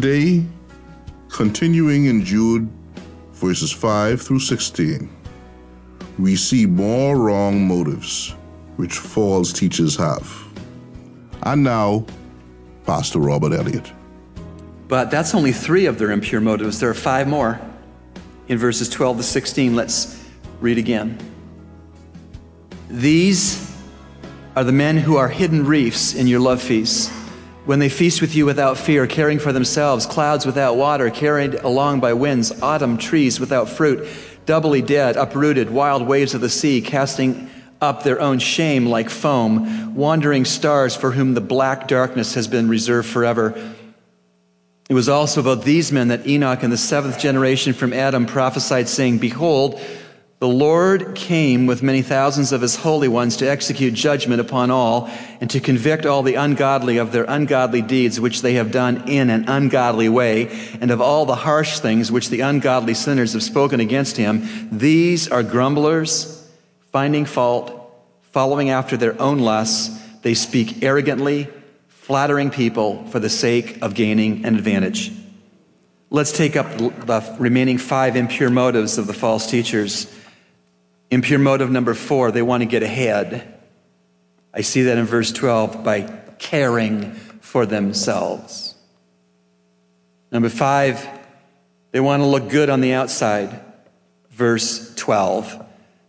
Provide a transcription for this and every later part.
Today, continuing in Jude verses 5 through 16, we see more wrong motives which false teachers have. And now, Pastor Robert Elliott. But that's only three of their impure motives. There are five more. In verses 12 to 16, let's read again. These are the men who are hidden reefs in your love feasts when they feast with you without fear, caring for themselves, clouds without water, carried along by winds, autumn trees without fruit, doubly dead, uprooted, wild waves of the sea, casting up their own shame like foam, wandering stars for whom the black darkness has been reserved forever. It was also about these men that Enoch in the seventh generation from Adam prophesied, saying, Behold, the Lord came with many thousands of his holy ones to execute judgment upon all and to convict all the ungodly of their ungodly deeds which they have done in an ungodly way and of all the harsh things which the ungodly sinners have spoken against him. These are grumblers, finding fault, following after their own lusts. They speak arrogantly, flattering people for the sake of gaining an advantage. Let's take up the remaining five impure motives of the false teachers. Impure motive number four, they want to get ahead. I see that in verse 12 by caring for themselves. Number five, they want to look good on the outside. Verse 12.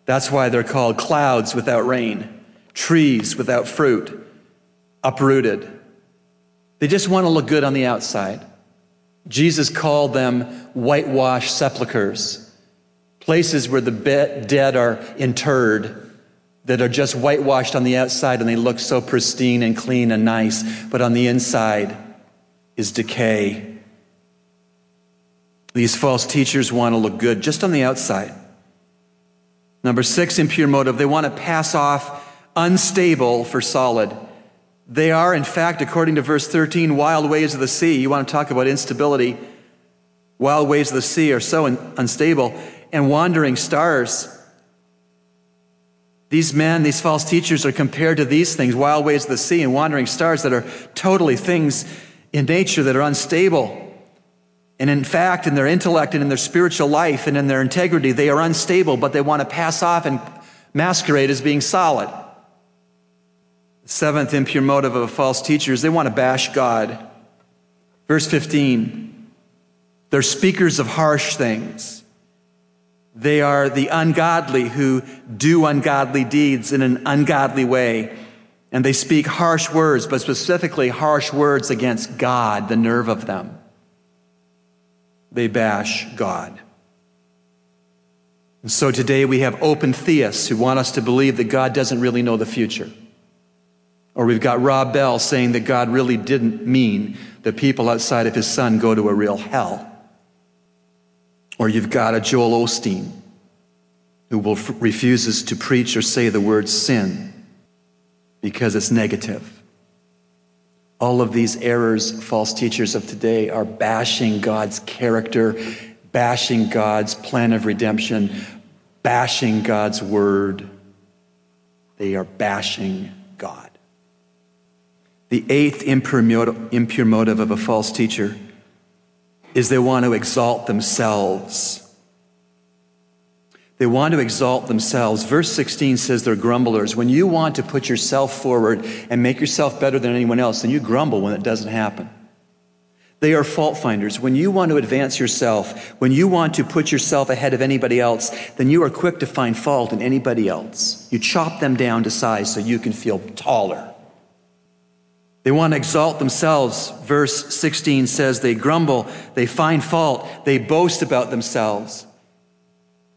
That's why they're called clouds without rain, trees without fruit, uprooted. They just want to look good on the outside. Jesus called them whitewashed sepulchres places where the dead are interred that are just whitewashed on the outside and they look so pristine and clean and nice, but on the inside is decay. These false teachers want to look good just on the outside. Number six, impure motive. They want to pass off unstable for solid. They are, in fact, according to verse 13, wild waves of the sea. You want to talk about instability. Wild waves of the sea are so unstable and wandering stars. These men, these false teachers, are compared to these things, wild waves of the sea and wandering stars that are totally things in nature that are unstable. And in fact, in their intellect and in their spiritual life and in their integrity, they are unstable, but they want to pass off and masquerade as being solid. The seventh impure motive of a false teacher is they want to bash God. Verse 15, they're speakers of harsh things. They are the ungodly who do ungodly deeds in an ungodly way. And they speak harsh words, but specifically harsh words against God, the nerve of them. They bash God. And so today we have open theists who want us to believe that God doesn't really know the future. Or we've got Rob Bell saying that God really didn't mean that people outside of his son go to a real hell. Or you've got a Joel Osteen who will refuses to preach or say the word sin because it's negative. All of these errors, false teachers of today are bashing God's character, bashing God's plan of redemption, bashing God's word. They are bashing God. The eighth impure motive of a false teacher is they want to exalt themselves. They want to exalt themselves. Verse 16 says they're grumblers. When you want to put yourself forward and make yourself better than anyone else, then you grumble when it doesn't happen. They are fault finders. When you want to advance yourself, when you want to put yourself ahead of anybody else, then you are quick to find fault in anybody else. You chop them down to size so you can feel taller. They want to exalt themselves. Verse 16 says they grumble, they find fault, they boast about themselves.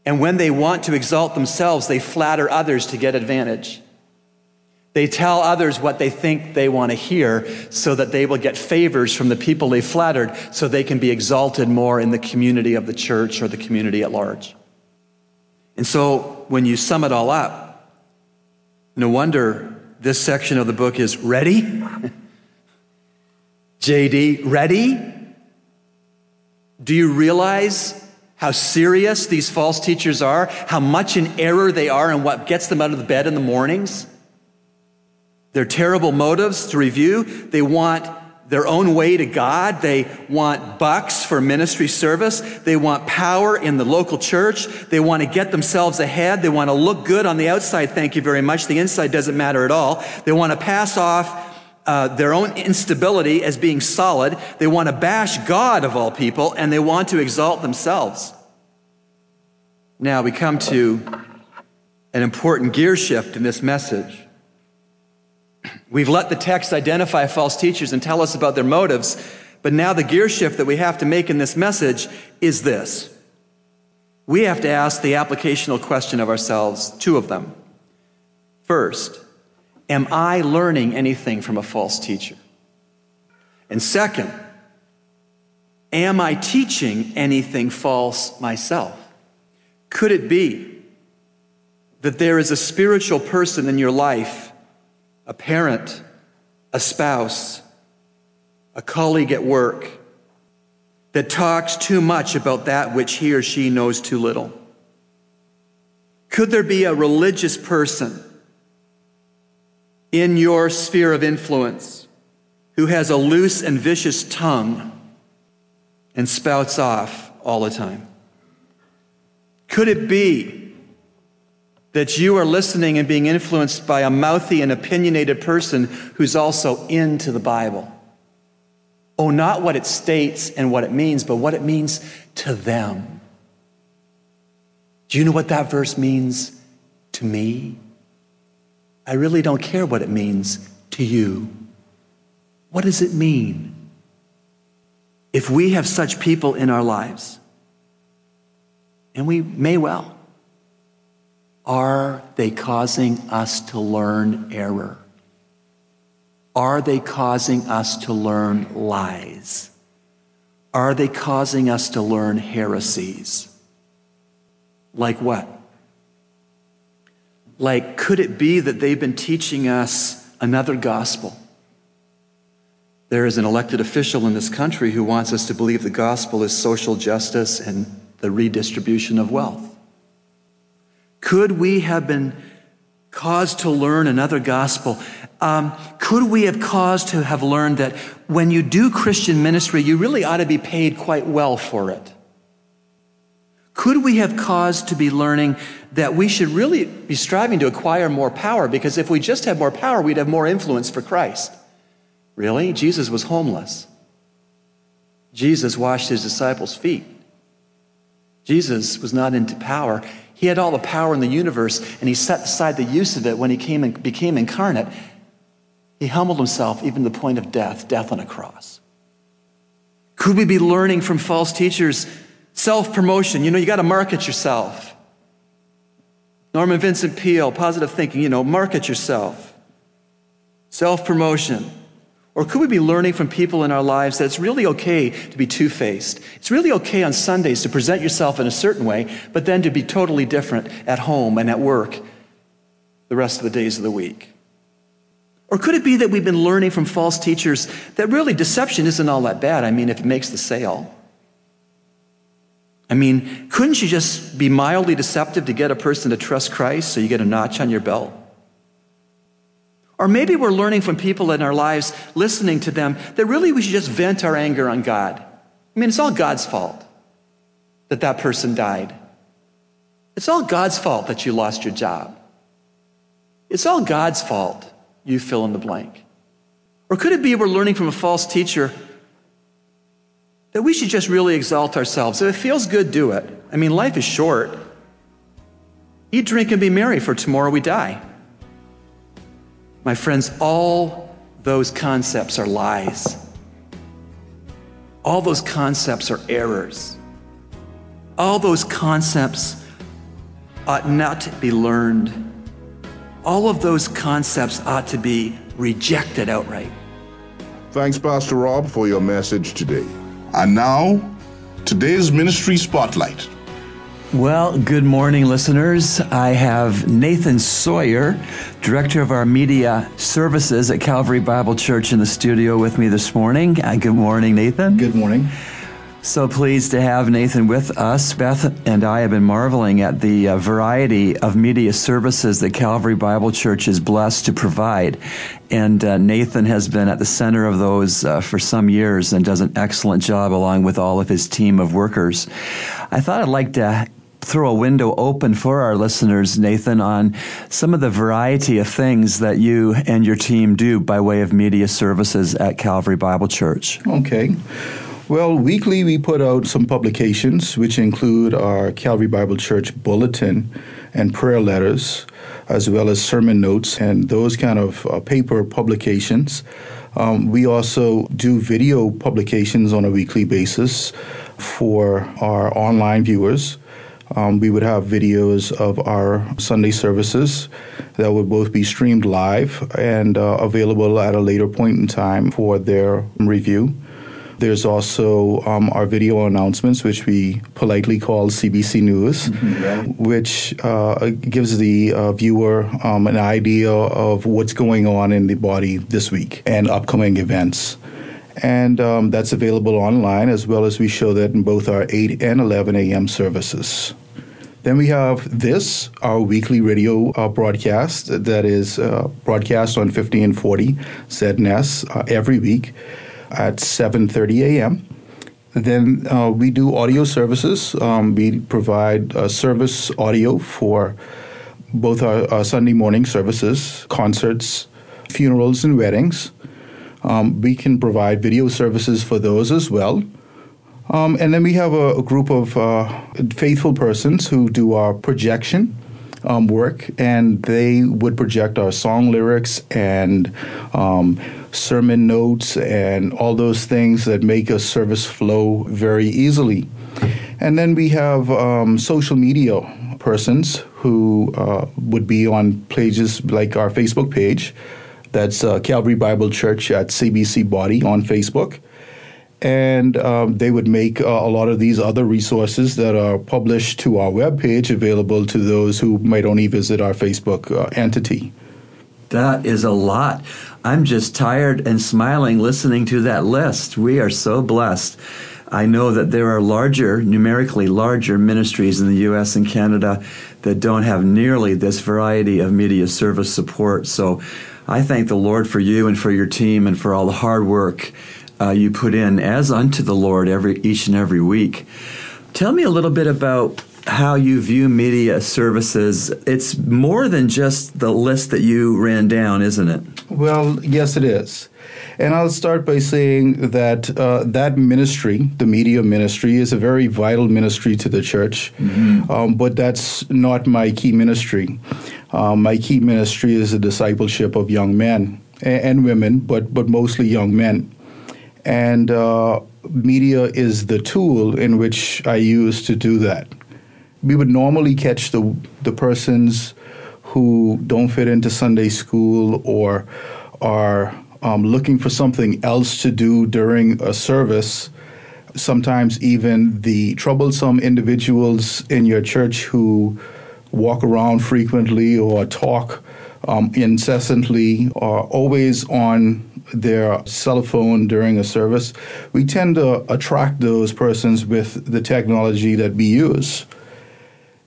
And when they want to exalt themselves, they flatter others to get advantage. They tell others what they think they want to hear so that they will get favors from the people they flattered so they can be exalted more in the community of the church or the community at large. And so when you sum it all up, no wonder this section of the book is ready. JD, ready? Do you realize how serious these false teachers are? How much in error they are and what gets them out of the bed in the mornings? Their terrible motives to review, they want their own way to God. They want bucks for ministry service. They want power in the local church. They want to get themselves ahead. They want to look good on the outside. Thank you very much. The inside doesn't matter at all. They want to pass off uh, their own instability as being solid. They want to bash God of all people, and they want to exalt themselves. Now we come to an important gear shift in this message. We've let the text identify false teachers and tell us about their motives, but now the gear shift that we have to make in this message is this. We have to ask the applicational question of ourselves, two of them. First, am I learning anything from a false teacher? And second, am I teaching anything false myself? Could it be that there is a spiritual person in your life a parent, a spouse, a colleague at work that talks too much about that which he or she knows too little? Could there be a religious person in your sphere of influence who has a loose and vicious tongue and spouts off all the time? Could it be that you are listening and being influenced by a mouthy and opinionated person who's also into the Bible. Oh, not what it states and what it means, but what it means to them. Do you know what that verse means to me? I really don't care what it means to you. What does it mean? If we have such people in our lives, and we may well, are they causing us to learn error? Are they causing us to learn lies? Are they causing us to learn heresies? Like what? Like, could it be that they've been teaching us another gospel? There is an elected official in this country who wants us to believe the gospel is social justice and the redistribution of wealth. Could we have been caused to learn another gospel? Um, could we have caused to have learned that when you do Christian ministry, you really ought to be paid quite well for it? Could we have caused to be learning that we should really be striving to acquire more power because if we just had more power, we'd have more influence for Christ? Really? Jesus was homeless. Jesus washed his disciples' feet. Jesus was not into power. He had all the power in the universe, and he set aside the use of it when he came and became incarnate. He humbled himself even to the point of death, death on a cross. Could we be learning from false teachers self promotion? You know, you got to market yourself. Norman Vincent Peale, positive thinking, you know, market yourself. Self promotion. Or could we be learning from people in our lives that it's really okay to be two faced? It's really okay on Sundays to present yourself in a certain way, but then to be totally different at home and at work the rest of the days of the week? Or could it be that we've been learning from false teachers that really deception isn't all that bad? I mean, if it makes the sale. I mean, couldn't you just be mildly deceptive to get a person to trust Christ so you get a notch on your belt? Or maybe we're learning from people in our lives, listening to them, that really we should just vent our anger on God. I mean, it's all God's fault that that person died. It's all God's fault that you lost your job. It's all God's fault you fill in the blank. Or could it be we're learning from a false teacher that we should just really exalt ourselves? If it feels good, do it. I mean, life is short. Eat, drink, and be merry, for tomorrow we die. My friends, all those concepts are lies. All those concepts are errors. All those concepts ought not to be learned. All of those concepts ought to be rejected outright. Thanks, Pastor Rob, for your message today. And now, today's ministry spotlight. Well, good morning, listeners. I have Nathan Sawyer, director of our media services at Calvary Bible Church, in the studio with me this morning. Uh, good morning, Nathan. Good morning. So pleased to have Nathan with us. Beth and I have been marveling at the uh, variety of media services that Calvary Bible Church is blessed to provide. And uh, Nathan has been at the center of those uh, for some years and does an excellent job along with all of his team of workers. I thought I'd like to throw a window open for our listeners, Nathan, on some of the variety of things that you and your team do by way of media services at Calvary Bible Church. Okay. Well, weekly we put out some publications, which include our Calvary Bible Church bulletin and prayer letters, as well as sermon notes and those kind of uh, paper publications. Um, we also do video publications on a weekly basis for our online viewers. Um, we would have videos of our Sunday services that would both be streamed live and uh, available at a later point in time for their review. There's also um, our video announcements, which we politely call CBC News, mm-hmm, right. which uh, gives the uh, viewer um, an idea of what's going on in the body this week and upcoming events. And um, that's available online as well as we show that in both our 8 and 11 a.m. services. Then we have this, our weekly radio uh, broadcast that is uh, broadcast on 50 and 40 ZNS uh, every week at 7:30 a.m. Then uh, we do audio services. Um, we provide uh, service audio for both our, our, Sunday morning services, concerts, funerals, and weddings. Um, we can provide video services for those as well. Um, and then we have a, a group of uh, faithful persons who do our projection um, work, and they would project our song lyrics and um, sermon notes and all those things that make a service flow very easily. And then we have um, social media persons who uh, would be on pages like our Facebook page. That's uh, Calvary Bible Church at CBC Body on Facebook and um, they would make uh, a lot of these other resources that are published to our webpage available to those who might only visit our Facebook uh, entity. That is a lot. I'm just tired and smiling listening to that list. We are so blessed. I know that there are larger, numerically larger ministries in the U.S. and Canada that don't have nearly this variety of media service support. So I thank the Lord for you and for your team and for all the hard work uh, you put in as unto the Lord every each and every week. Tell me a little bit about how you view media services. It's more than just the list that you ran down, isn't it? Well, yes, it is. And I'll start by saying that uh, that ministry, the media ministry, is a very vital ministry to the church. Mm-hmm. Um, but that's not my key ministry. Um, my key ministry is the discipleship of young men and, and women, but but mostly young men and uh, media is the tool in which I use to do that. We would normally catch the the persons who don't fit into Sunday school or are um, looking for something else to do during a service. Sometimes even the troublesome individuals in your church who walk around frequently or talk um, incessantly or always on their cell phone during a service, we tend to attract those persons with the technology that we use.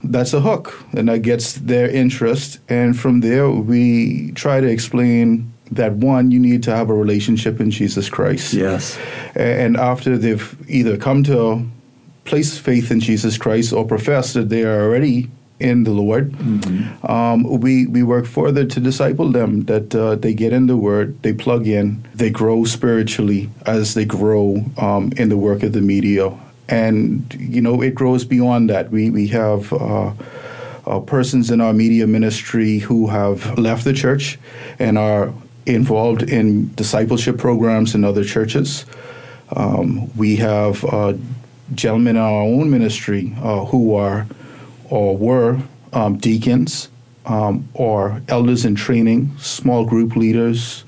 That's a hook, and that gets their interest. And from there, we try to explain that one, you need to have a relationship in Jesus Christ. Yes. And after they've either come to place faith in Jesus Christ or profess that they are already in the Lord. Mm-hmm. Um, we we work further to disciple them that uh, they get in the Word, they plug in, they grow spiritually as they grow um, in the work of the media, and you know it grows beyond that. We we have. Uh, uh, persons in our media ministry who have left the church and are involved in discipleship programs in other churches. Um, we have uh, gentlemen in our own ministry uh, who are or were um, deacons um, or elders in training, small group leaders,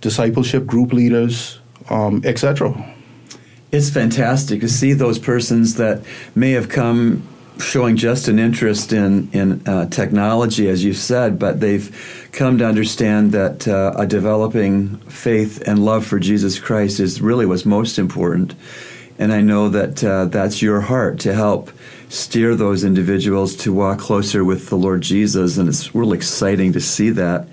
discipleship group leaders, um, etc. It's fantastic to see those persons that may have come showing just an interest in in uh, technology, as you said, but they've come to understand that uh, a developing faith and love for Jesus Christ is really what's most important And I know that uh, that's your heart to help steer those individuals to walk closer with the Lord Jesus. And it's really exciting to see that.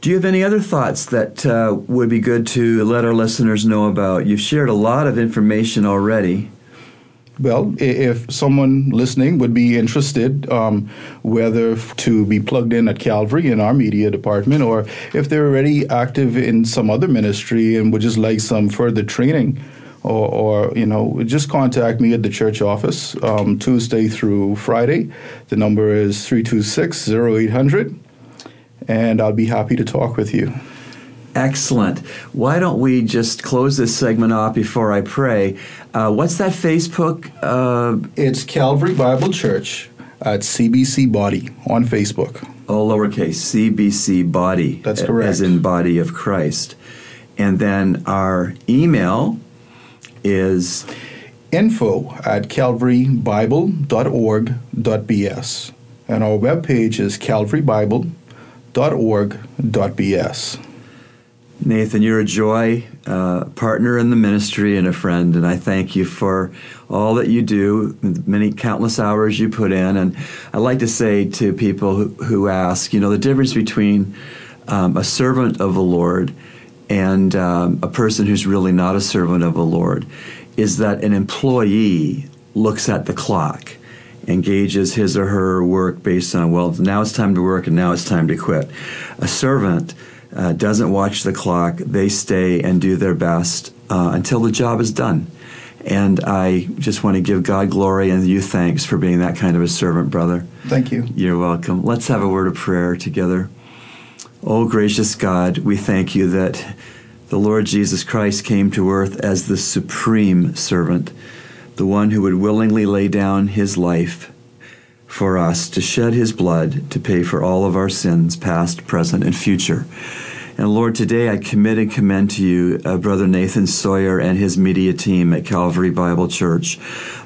Do you have any other thoughts that uh, would be good to let our listeners know about? You've shared a lot of information already. Well, if someone listening would be interested, um, whether to be plugged in at Calvary in our media department, or if they're already active in some other ministry and would just like some further training, or, or you know, just contact me at the church office um, Tuesday through Friday. The number is 326 0800, and I'll be happy to talk with you. Excellent. Why don't we just close this segment off before I pray? Uh, what's that Facebook? Uh, it's Calvary Bible Church at CBC Body on Facebook. All lowercase CBC Body. That's correct. As in Body of Christ. And then our email is info at calvarybible.org.bs. And our webpage is calvarybible.org.bs. Nathan, you're a joy, uh, partner in the ministry, and a friend, and I thank you for all that you do, many countless hours you put in. And I like to say to people who, who ask, you know, the difference between um, a servant of the Lord and um, a person who's really not a servant of the Lord is that an employee looks at the clock engages his or her work based on, well, now it's time to work and now it's time to quit. A servant uh, doesn't watch the clock. They stay and do their best uh, until the job is done. And I just want to give God glory and you thanks for being that kind of a servant, brother. Thank you. You're welcome. Let's have a word of prayer together. Oh, gracious God, we thank you that the Lord Jesus Christ came to earth as the supreme servant, the one who would willingly lay down his life for us to shed his blood to pay for all of our sins, past, present, and future. And Lord, today I commit and commend to you uh, Brother Nathan Sawyer and his media team at Calvary Bible Church.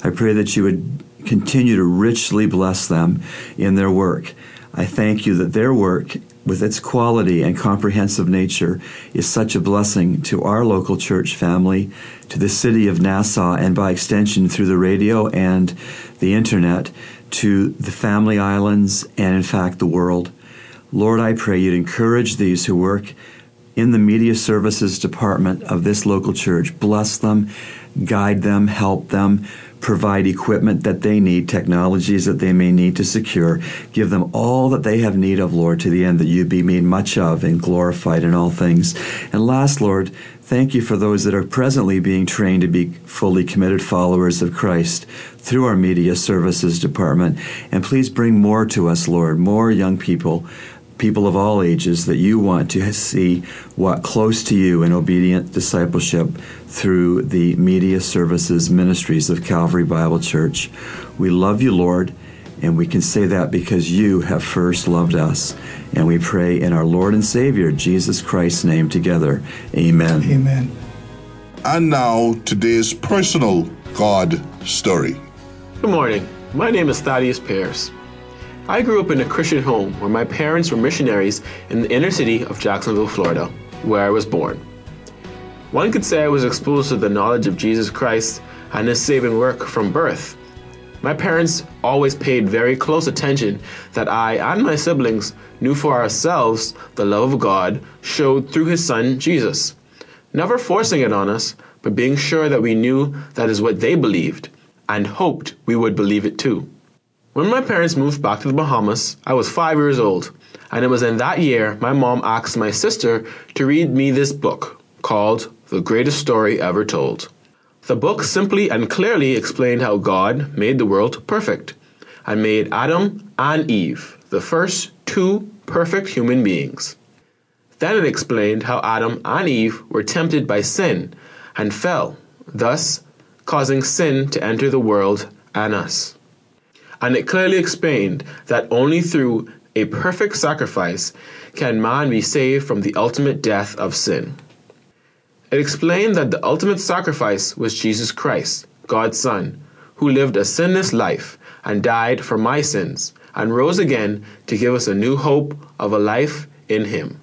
I pray that you would continue to richly bless them in their work. I thank you that their work, with its quality and comprehensive nature, is such a blessing to our local church family, to the city of Nassau, and by extension through the radio and the internet to the family islands and, in fact, the world. Lord, I pray you'd encourage these who work in the media services department of this local church. Bless them, guide them, help them, provide equipment that they need, technologies that they may need to secure. Give them all that they have need of, Lord, to the end that you be made much of and glorified in all things. And last, Lord, thank you for those that are presently being trained to be fully committed followers of Christ through our media services department. And please bring more to us, Lord, more young people, people of all ages that you want to see what close to you in obedient discipleship through the media services ministries of Calvary Bible Church. We love you, Lord, and we can say that because you have first loved us. And we pray in our Lord and Savior, Jesus Christ's name together. Amen. Amen. And now, today's personal God story. Good morning. My name is Thaddeus Pearce. I grew up in a Christian home where my parents were missionaries in the inner city of Jacksonville, Florida, where I was born. One could say I was exposed to the knowledge of Jesus Christ and his saving work from birth. My parents always paid very close attention that I and my siblings knew for ourselves the love of God showed through his son Jesus, never forcing it on us, but being sure that we knew that is what they believed and hoped we would believe it too. When my parents moved back to the Bahamas, I was five years old, and it was in that year my mom asked my sister to read me this book called The Greatest Story Ever Told. The book simply and clearly explained how God made the world perfect and made Adam and Eve the first two perfect human beings. Then it explained how Adam and Eve were tempted by sin and fell, thus causing sin to enter the world and us. And it clearly explained that only through a perfect sacrifice can man be saved from the ultimate death of sin. It explained that the ultimate sacrifice was Jesus Christ, God's Son, who lived a sinless life and died for my sins and rose again to give us a new hope of a life in Him.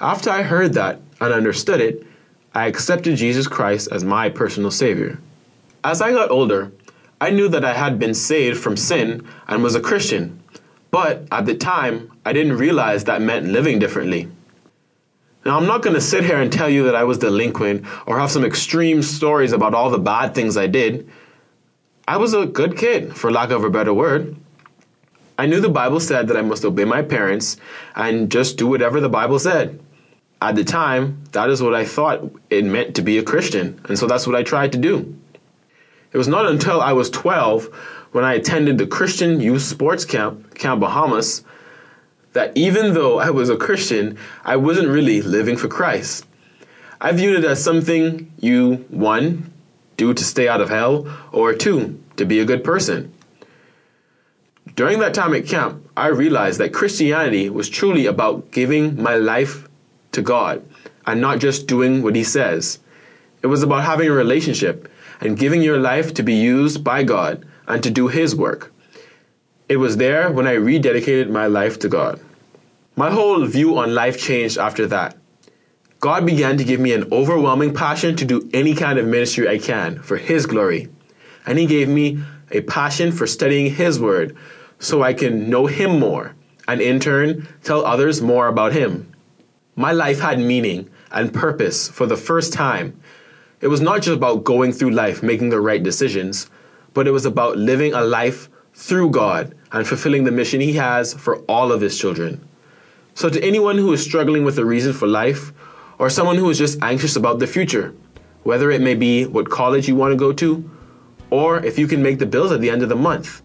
After I heard that and understood it, I accepted Jesus Christ as my personal Savior. As I got older, I knew that I had been saved from sin and was a Christian, but at the time, I didn't realize that meant living differently. Now, I'm not going to sit here and tell you that I was delinquent or have some extreme stories about all the bad things I did. I was a good kid, for lack of a better word. I knew the Bible said that I must obey my parents and just do whatever the Bible said. At the time, that is what I thought it meant to be a Christian, and so that's what I tried to do. It was not until I was 12 when I attended the Christian Youth Sports Camp, Camp Bahamas, that even though I was a Christian, I wasn't really living for Christ. I viewed it as something you, one, do to stay out of hell, or two, to be a good person. During that time at camp, I realized that Christianity was truly about giving my life to God and not just doing what He says. It was about having a relationship and giving your life to be used by God and to do His work. It was there when I rededicated my life to God. My whole view on life changed after that. God began to give me an overwhelming passion to do any kind of ministry I can for His glory. And He gave me a passion for studying His Word so I can know Him more and in turn tell others more about Him. My life had meaning and purpose for the first time. It was not just about going through life making the right decisions, but it was about living a life through God and fulfilling the mission He has for all of His children. So, to anyone who is struggling with a reason for life, or someone who is just anxious about the future, whether it may be what college you want to go to, or if you can make the bills at the end of the month,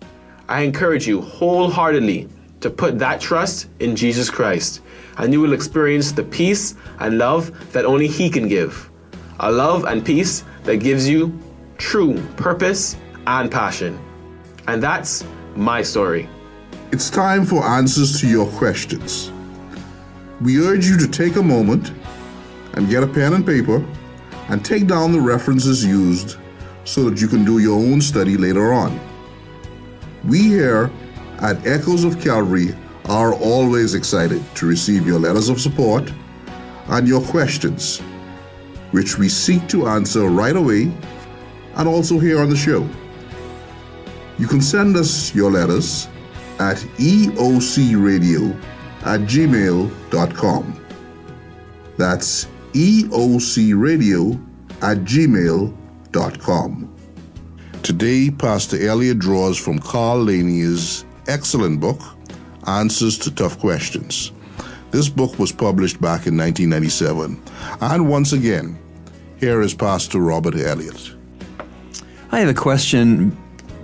I encourage you wholeheartedly to put that trust in Jesus Christ, and you will experience the peace and love that only He can give. A love and peace that gives you true purpose and passion. And that's my story. It's time for answers to your questions. We urge you to take a moment and get a pen and paper and take down the references used so that you can do your own study later on. We here at Echoes of Calvary are always excited to receive your letters of support and your questions, which we seek to answer right away and also here on the show. You can send us your letters at eocradio at gmail.com. That's eocradio at gmail.com. Today, Pastor Elliott draws from Carl Laney's excellent book, Answers to Tough Questions. This book was published back in 1997. And once again, here is Pastor Robert Elliott. I have a question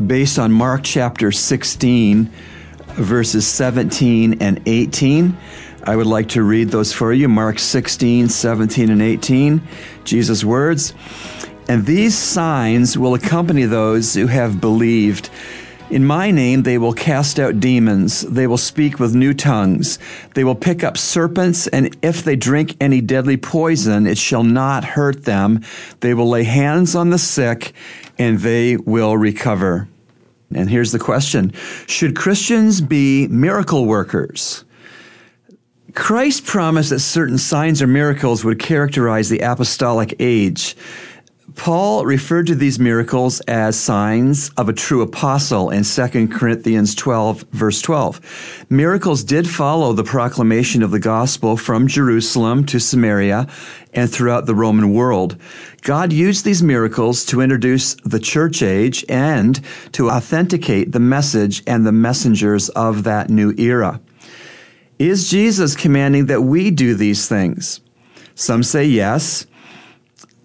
based on Mark chapter 16, verses 17 and 18. I would like to read those for you. Mark 16, 17, and 18. Jesus' words. And these signs will accompany those who have believed. In my name they will cast out demons. They will speak with new tongues. They will pick up serpents, and if they drink any deadly poison, it shall not hurt them. They will lay hands on the sick, and they will recover. And here's the question Should Christians be miracle workers? Christ promised that certain signs or miracles would characterize the apostolic age. Paul referred to these miracles as signs of a true apostle in 2 Corinthians 12, verse 12. Miracles did follow the proclamation of the gospel from Jerusalem to Samaria and throughout the Roman world. God used these miracles to introduce the church age and to authenticate the message and the messengers of that new era. Is Jesus commanding that we do these things? Some say yes.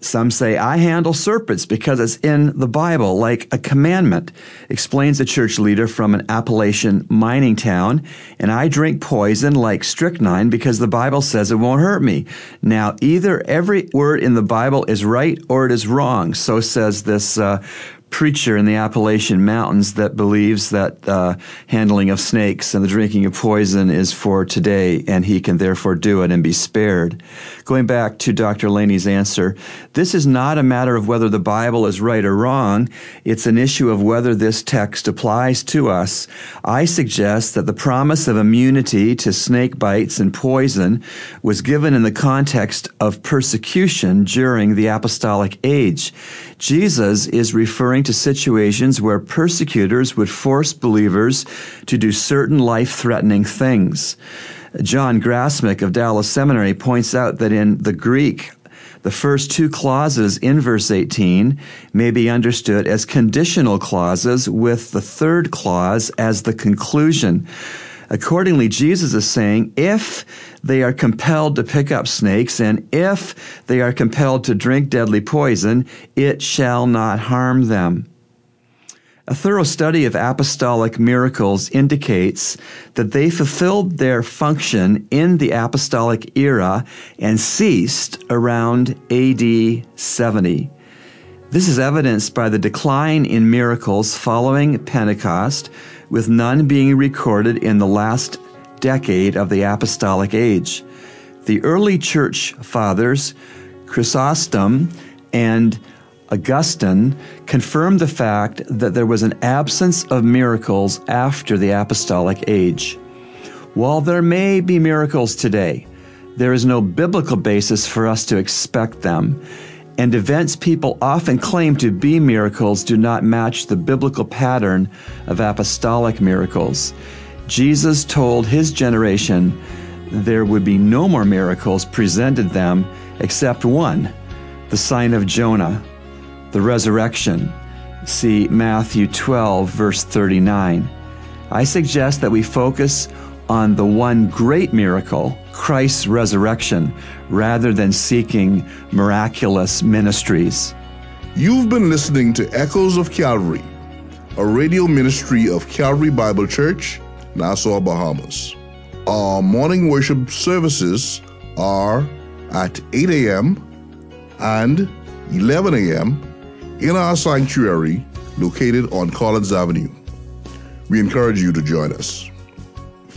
Some say, I handle serpents because it's in the Bible, like a commandment, explains a church leader from an Appalachian mining town. And I drink poison like strychnine because the Bible says it won't hurt me. Now, either every word in the Bible is right or it is wrong. So says this uh, preacher in the Appalachian Mountains that believes that uh, handling of snakes and the drinking of poison is for today, and he can therefore do it and be spared. Going back to Dr. Laney's answer, this is not a matter of whether the Bible is right or wrong. It's an issue of whether this text applies to us. I suggest that the promise of immunity to snake bites and poison was given in the context of persecution during the apostolic age. Jesus is referring to situations where persecutors would force believers to do certain life threatening things. John Grassmick of Dallas Seminary points out that in the Greek, the first two clauses in verse 18 may be understood as conditional clauses, with the third clause as the conclusion. Accordingly, Jesus is saying if they are compelled to pick up snakes and if they are compelled to drink deadly poison, it shall not harm them. A thorough study of apostolic miracles indicates that they fulfilled their function in the apostolic era and ceased around AD 70. This is evidenced by the decline in miracles following Pentecost, with none being recorded in the last decade of the apostolic age. The early church fathers, Chrysostom and Augustine, confirmed the fact that there was an absence of miracles after the apostolic age. While there may be miracles today, there is no biblical basis for us to expect them, and events people often claim to be miracles do not match the biblical pattern of apostolic miracles. Jesus told his generation there would be no more miracles presented them except one the sign of Jonah, the resurrection. See Matthew 12, verse 39. I suggest that we focus on the one great miracle, Christ's resurrection, rather than seeking miraculous ministries. You've been listening to Echoes of Calvary, a radio ministry of Calvary Bible Church, Nassau, Bahamas. Our morning worship services are at 8 a.m. and 11 a.m. in our sanctuary located on Collins Avenue. We encourage you to join us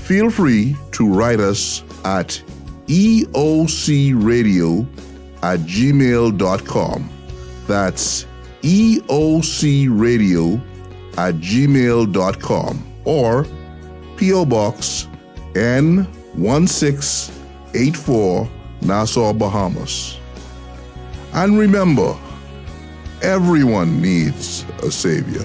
feel free to write us at eocradio at gmail.com. That's eocradio at gmail.com or P.O. Box N1684 Nassau, Bahamas. And remember, everyone needs a Savior.